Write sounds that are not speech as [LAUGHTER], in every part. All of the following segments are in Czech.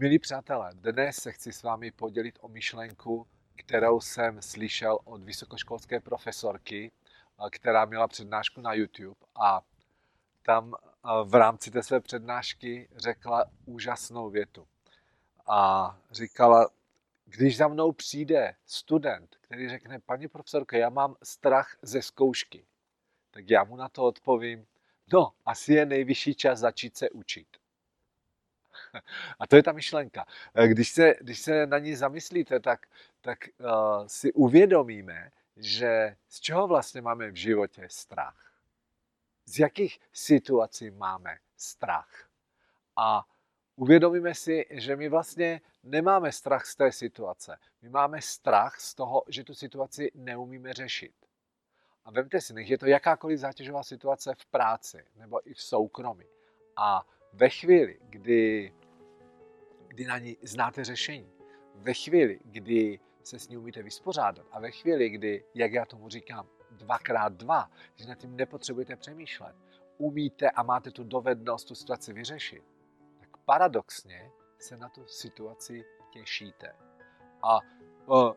Milí přátelé, dnes se chci s vámi podělit o myšlenku, kterou jsem slyšel od vysokoškolské profesorky, která měla přednášku na YouTube a tam v rámci té své přednášky řekla úžasnou větu. A říkala, když za mnou přijde student, který řekne, paní profesorko, já mám strach ze zkoušky, tak já mu na to odpovím, no, asi je nejvyšší čas začít se učit. A to je ta myšlenka. Když se, když se na ní zamyslíte, tak, tak uh, si uvědomíme, že z čeho vlastně máme v životě strach. Z jakých situací máme strach. A uvědomíme si, že my vlastně nemáme strach z té situace. My máme strach z toho, že tu situaci neumíme řešit. A vemte si, nech je to jakákoliv zátěžová situace v práci nebo i v soukromí. A ve chvíli, kdy, kdy na ní znáte řešení, ve chvíli, kdy se s ní umíte vyspořádat a ve chvíli, kdy, jak já tomu říkám, dvakrát dva, že nad tím nepotřebujete přemýšlet, umíte a máte tu dovednost tu situaci vyřešit, tak paradoxně se na tu situaci těšíte. A uh,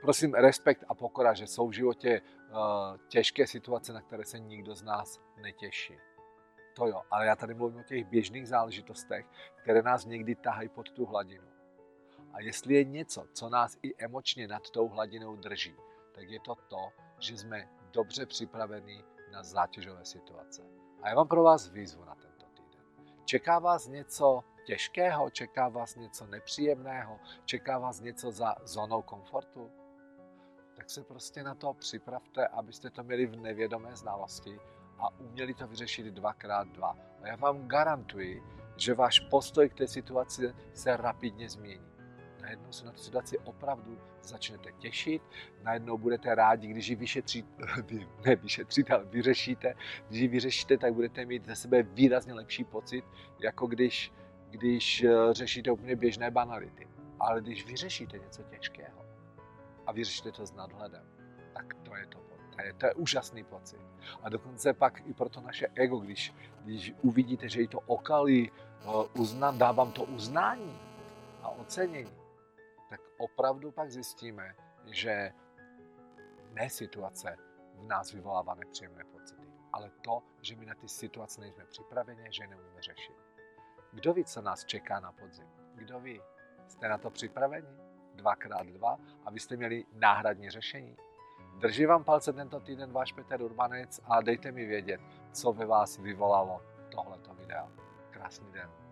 prosím, respekt a pokora, že jsou v životě uh, těžké situace, na které se nikdo z nás netěší. To jo, ale já tady mluvím o těch běžných záležitostech, které nás někdy tahají pod tu hladinu. A jestli je něco, co nás i emočně nad tou hladinou drží, tak je to to, že jsme dobře připraveni na zátěžové situace. A já mám pro vás výzvu na tento týden. Čeká vás něco těžkého, čeká vás něco nepříjemného, čeká vás něco za zónou komfortu? Tak se prostě na to připravte, abyste to měli v nevědomé znalosti a uměli to vyřešit dvakrát dva. A já vám garantuji, že váš postoj k té situaci se rapidně změní. Najednou se na tu situaci opravdu začnete těšit, najednou budete rádi, když ji vyšetří, [LAUGHS] ne vyšetříte, ale vyřešíte. Když ji vyřešíte, tak budete mít ze sebe výrazně lepší pocit, jako když, když eh, řešíte úplně běžné banality. Ale když vyřešíte něco těžkého a vyřešíte to s nadhledem, tak to je to to je, to je úžasný pocit. A dokonce pak i pro to naše ego, když, když uvidíte, že jí to okalí, uh, uznám, dávám to uznání a ocenění, tak opravdu pak zjistíme, že ne situace v nás vyvolává nepříjemné pocity, ale to, že my na ty situace nejsme připraveni, že je neumíme řešit. Kdo ví, co nás čeká na podzim? Kdo ví? Jste na to připraveni? Dvakrát dva, abyste měli náhradní řešení? Drží vám palce tento týden váš Petr Urbanec a dejte mi vědět, co ve vás vyvolalo tohleto video. Krásný den.